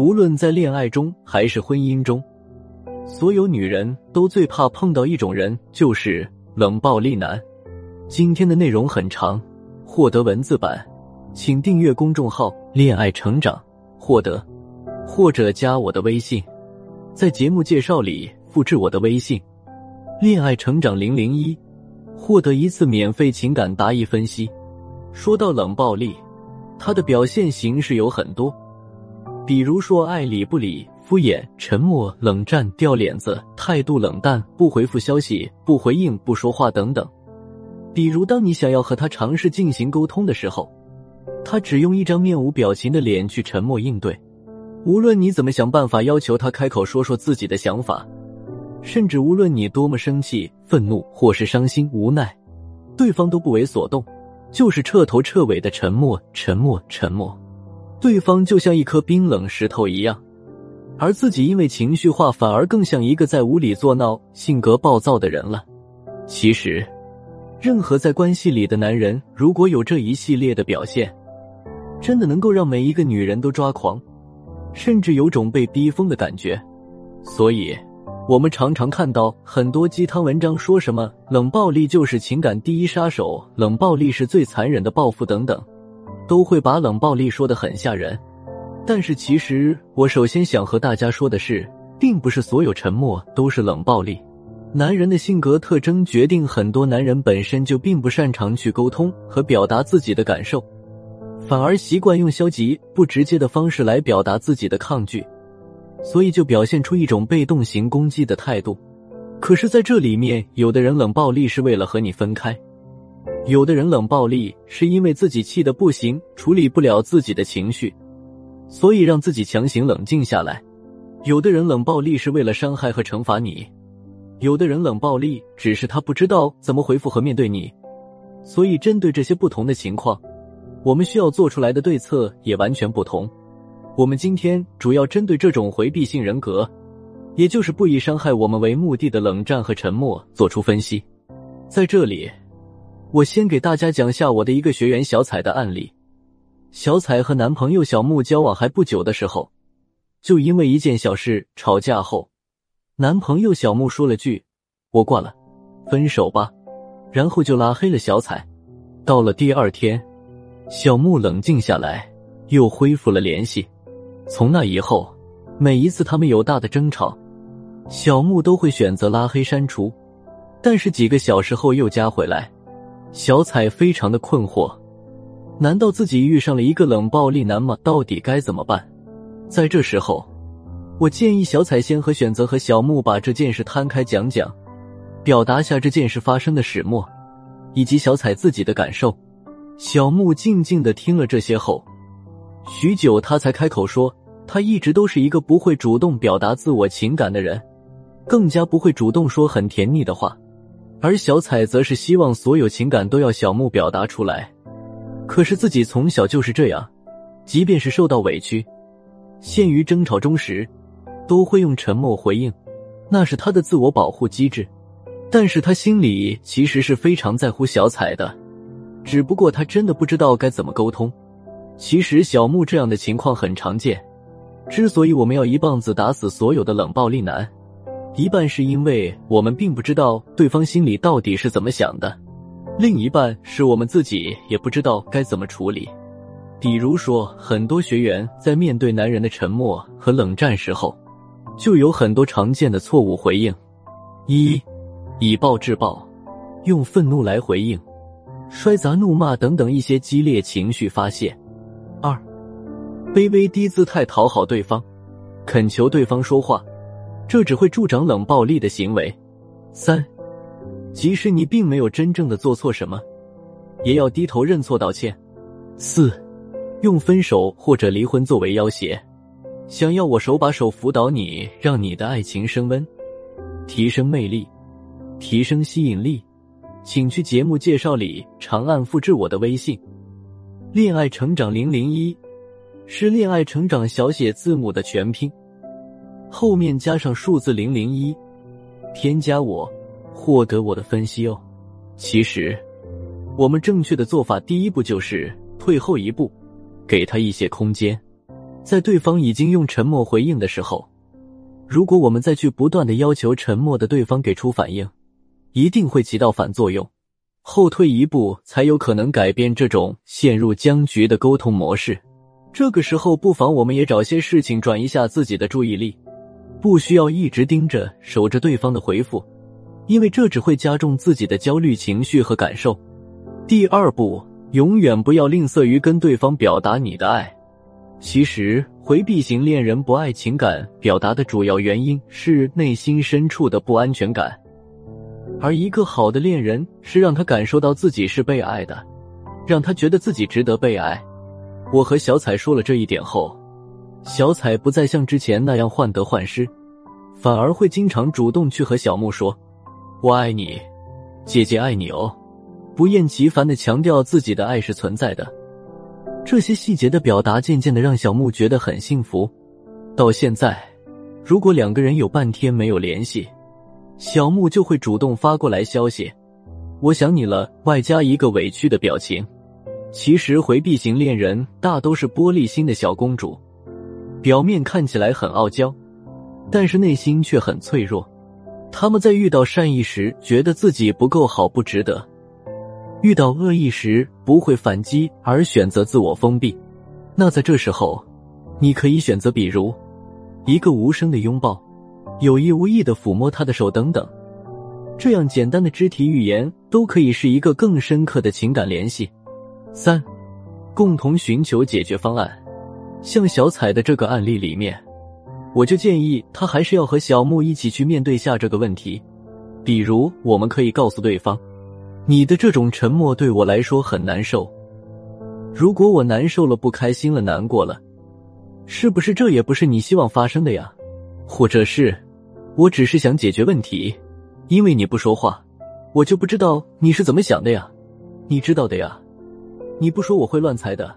无论在恋爱中还是婚姻中，所有女人都最怕碰到一种人，就是冷暴力男。今天的内容很长，获得文字版，请订阅公众号“恋爱成长”，获得或者加我的微信，在节目介绍里复制我的微信“恋爱成长零零一”，获得一次免费情感答疑分析。说到冷暴力，它的表现形式有很多。比如说，爱理不理、敷衍、沉默、冷战、掉脸子、态度冷淡、不回复消息、不回应、不说话等等。比如，当你想要和他尝试进行沟通的时候，他只用一张面无表情的脸去沉默应对。无论你怎么想办法要求他开口说说自己的想法，甚至无论你多么生气、愤怒或是伤心、无奈，对方都不为所动，就是彻头彻尾的沉默、沉默、沉默。对方就像一颗冰冷石头一样，而自己因为情绪化，反而更像一个在无理作闹、性格暴躁的人了。其实，任何在关系里的男人，如果有这一系列的表现，真的能够让每一个女人都抓狂，甚至有种被逼疯的感觉。所以，我们常常看到很多鸡汤文章，说什么冷暴力就是情感第一杀手，冷暴力是最残忍的报复等等。都会把冷暴力说的很吓人，但是其实我首先想和大家说的是，并不是所有沉默都是冷暴力。男人的性格特征决定很多男人本身就并不擅长去沟通和表达自己的感受，反而习惯用消极不直接的方式来表达自己的抗拒，所以就表现出一种被动型攻击的态度。可是，在这里面，有的人冷暴力是为了和你分开。有的人冷暴力是因为自己气得不行，处理不了自己的情绪，所以让自己强行冷静下来；有的人冷暴力是为了伤害和惩罚你；有的人冷暴力只是他不知道怎么回复和面对你。所以，针对这些不同的情况，我们需要做出来的对策也完全不同。我们今天主要针对这种回避性人格，也就是不以伤害我们为目的的冷战和沉默做出分析。在这里。我先给大家讲下我的一个学员小彩的案例。小彩和男朋友小木交往还不久的时候，就因为一件小事吵架后，男朋友小木说了句“我挂了，分手吧”，然后就拉黑了小彩。到了第二天，小木冷静下来，又恢复了联系。从那以后，每一次他们有大的争吵，小木都会选择拉黑删除，但是几个小时后又加回来。小彩非常的困惑，难道自己遇上了一个冷暴力男吗？到底该怎么办？在这时候，我建议小彩先和选择和小木把这件事摊开讲讲，表达下这件事发生的始末，以及小彩自己的感受。小木静静的听了这些后，许久，他才开口说：“他一直都是一个不会主动表达自我情感的人，更加不会主动说很甜腻的话。”而小彩则是希望所有情感都要小木表达出来，可是自己从小就是这样，即便是受到委屈，陷于争吵中时，都会用沉默回应，那是他的自我保护机制。但是他心里其实是非常在乎小彩的，只不过他真的不知道该怎么沟通。其实小木这样的情况很常见，之所以我们要一棒子打死所有的冷暴力男。一半是因为我们并不知道对方心里到底是怎么想的，另一半是我们自己也不知道该怎么处理。比如说，很多学员在面对男人的沉默和冷战时候，就有很多常见的错误回应：一、以暴制暴，用愤怒来回应，摔砸、怒骂等等一些激烈情绪发泄；二、卑微低姿态讨好对方，恳求对方说话。这只会助长冷暴力的行为。三，即使你并没有真正的做错什么，也要低头认错道歉。四，用分手或者离婚作为要挟，想要我手把手辅导你，让你的爱情升温，提升魅力，提升吸引力，请去节目介绍里长按复制我的微信“恋爱成长零零一”，是恋爱成长小写字母的全拼。后面加上数字零零一，添加我，获得我的分析哦。其实，我们正确的做法，第一步就是退后一步，给他一些空间。在对方已经用沉默回应的时候，如果我们再去不断的要求沉默的对方给出反应，一定会起到反作用。后退一步，才有可能改变这种陷入僵局的沟通模式。这个时候，不妨我们也找些事情转移下自己的注意力，不需要一直盯着守着对方的回复，因为这只会加重自己的焦虑情绪和感受。第二步，永远不要吝啬于跟对方表达你的爱。其实，回避型恋人不爱情感表达的主要原因是内心深处的不安全感。而一个好的恋人是让他感受到自己是被爱的，让他觉得自己值得被爱。我和小彩说了这一点后，小彩不再像之前那样患得患失，反而会经常主动去和小木说：“我爱你，姐姐爱你哦。”不厌其烦的强调自己的爱是存在的。这些细节的表达渐渐的让小木觉得很幸福。到现在，如果两个人有半天没有联系，小木就会主动发过来消息，我想你了，外加一个委屈的表情。其实回避型恋人大都是玻璃心的小公主，表面看起来很傲娇，但是内心却很脆弱。他们在遇到善意时觉得自己不够好，不值得；遇到恶意时不会反击，而选择自我封闭。那在这时候，你可以选择，比如一个无声的拥抱。有意无意的抚摸他的手等等，这样简单的肢体语言都可以是一个更深刻的情感联系。三，共同寻求解决方案。像小彩的这个案例里面，我就建议他还是要和小木一起去面对下这个问题。比如，我们可以告诉对方：“你的这种沉默对我来说很难受。如果我难受了、不开心了、难过了，是不是这也不是你希望发生的呀？或者是？”我只是想解决问题，因为你不说话，我就不知道你是怎么想的呀。你知道的呀，你不说我会乱猜的，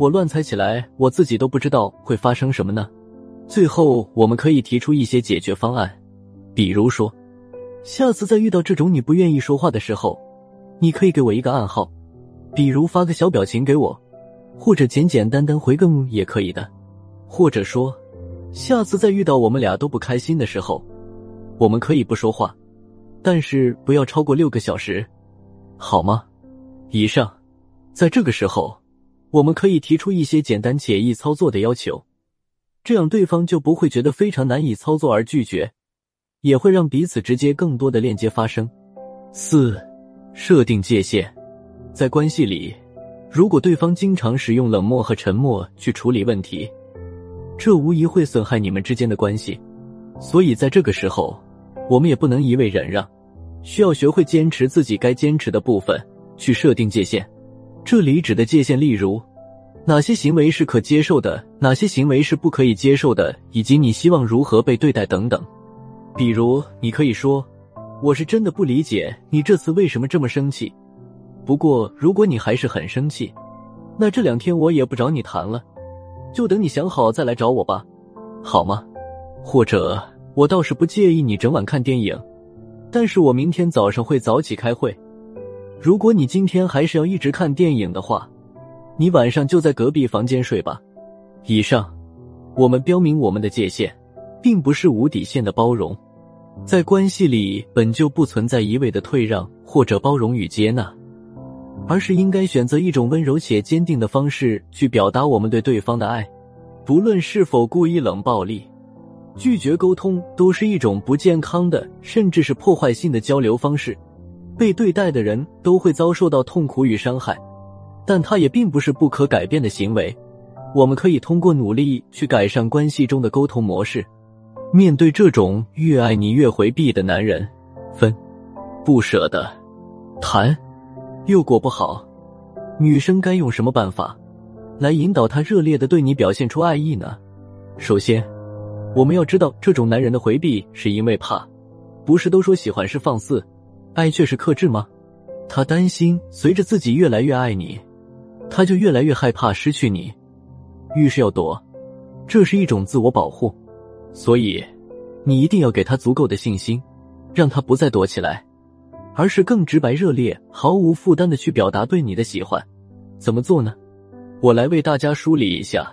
我乱猜起来，我自己都不知道会发生什么呢。最后，我们可以提出一些解决方案，比如说，下次再遇到这种你不愿意说话的时候，你可以给我一个暗号，比如发个小表情给我，或者简简单单回个嗯也可以的，或者说。下次再遇到我们俩都不开心的时候，我们可以不说话，但是不要超过六个小时，好吗？以上，在这个时候，我们可以提出一些简单且易操作的要求，这样对方就不会觉得非常难以操作而拒绝，也会让彼此之间更多的链接发生。四，设定界限，在关系里，如果对方经常使用冷漠和沉默去处理问题。这无疑会损害你们之间的关系，所以在这个时候，我们也不能一味忍让，需要学会坚持自己该坚持的部分，去设定界限。这里指的界限，例如哪些行为是可接受的，哪些行为是不可以接受的，以及你希望如何被对待等等。比如，你可以说：“我是真的不理解你这次为什么这么生气。不过，如果你还是很生气，那这两天我也不找你谈了。”就等你想好再来找我吧，好吗？或者我倒是不介意你整晚看电影，但是我明天早上会早起开会。如果你今天还是要一直看电影的话，你晚上就在隔壁房间睡吧。以上，我们标明我们的界限，并不是无底线的包容，在关系里本就不存在一味的退让或者包容与接纳。而是应该选择一种温柔且坚定的方式去表达我们对对方的爱，不论是否故意冷暴力、拒绝沟通，都是一种不健康的，甚至是破坏性的交流方式。被对待的人都会遭受到痛苦与伤害，但它也并不是不可改变的行为。我们可以通过努力去改善关系中的沟通模式。面对这种越爱你越回避的男人，分不舍得谈。又过不好，女生该用什么办法来引导他热烈的对你表现出爱意呢？首先，我们要知道这种男人的回避是因为怕，不是都说喜欢是放肆，爱却是克制吗？他担心随着自己越来越爱你，他就越来越害怕失去你，遇事要躲，这是一种自我保护。所以，你一定要给他足够的信心，让他不再躲起来。而是更直白、热烈、毫无负担的去表达对你的喜欢，怎么做呢？我来为大家梳理一下。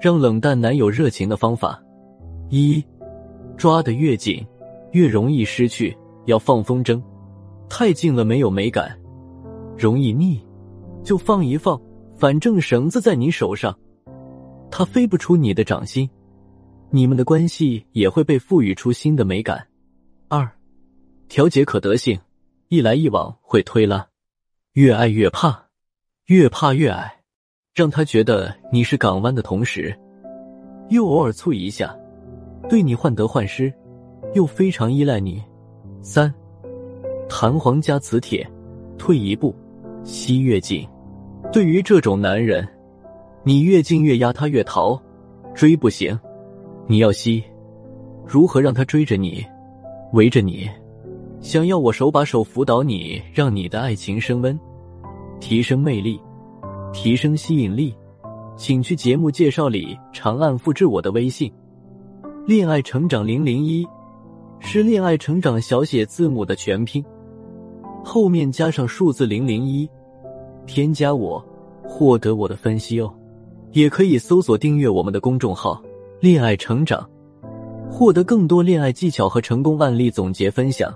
让冷淡男友热情的方法：一，抓得越紧，越容易失去，要放风筝，太近了没有美感，容易腻，就放一放，反正绳子在你手上，它飞不出你的掌心，你们的关系也会被赋予出新的美感。二，调节可得性，一来一往会推拉，越爱越怕，越怕越爱。让他觉得你是港湾的同时，又偶尔醋一下，对你患得患失，又非常依赖你。三，弹簧加磁铁，退一步，吸越近。对于这种男人，你越近越压他越逃，追不行，你要吸。如何让他追着你，围着你？想要我手把手辅导你，让你的爱情升温，提升魅力。提升吸引力，请去节目介绍里长按复制我的微信“恋爱成长零零一”，是恋爱成长小写字母的全拼，后面加上数字零零一，添加我获得我的分析哦。也可以搜索订阅我们的公众号“恋爱成长”，获得更多恋爱技巧和成功案例总结分享。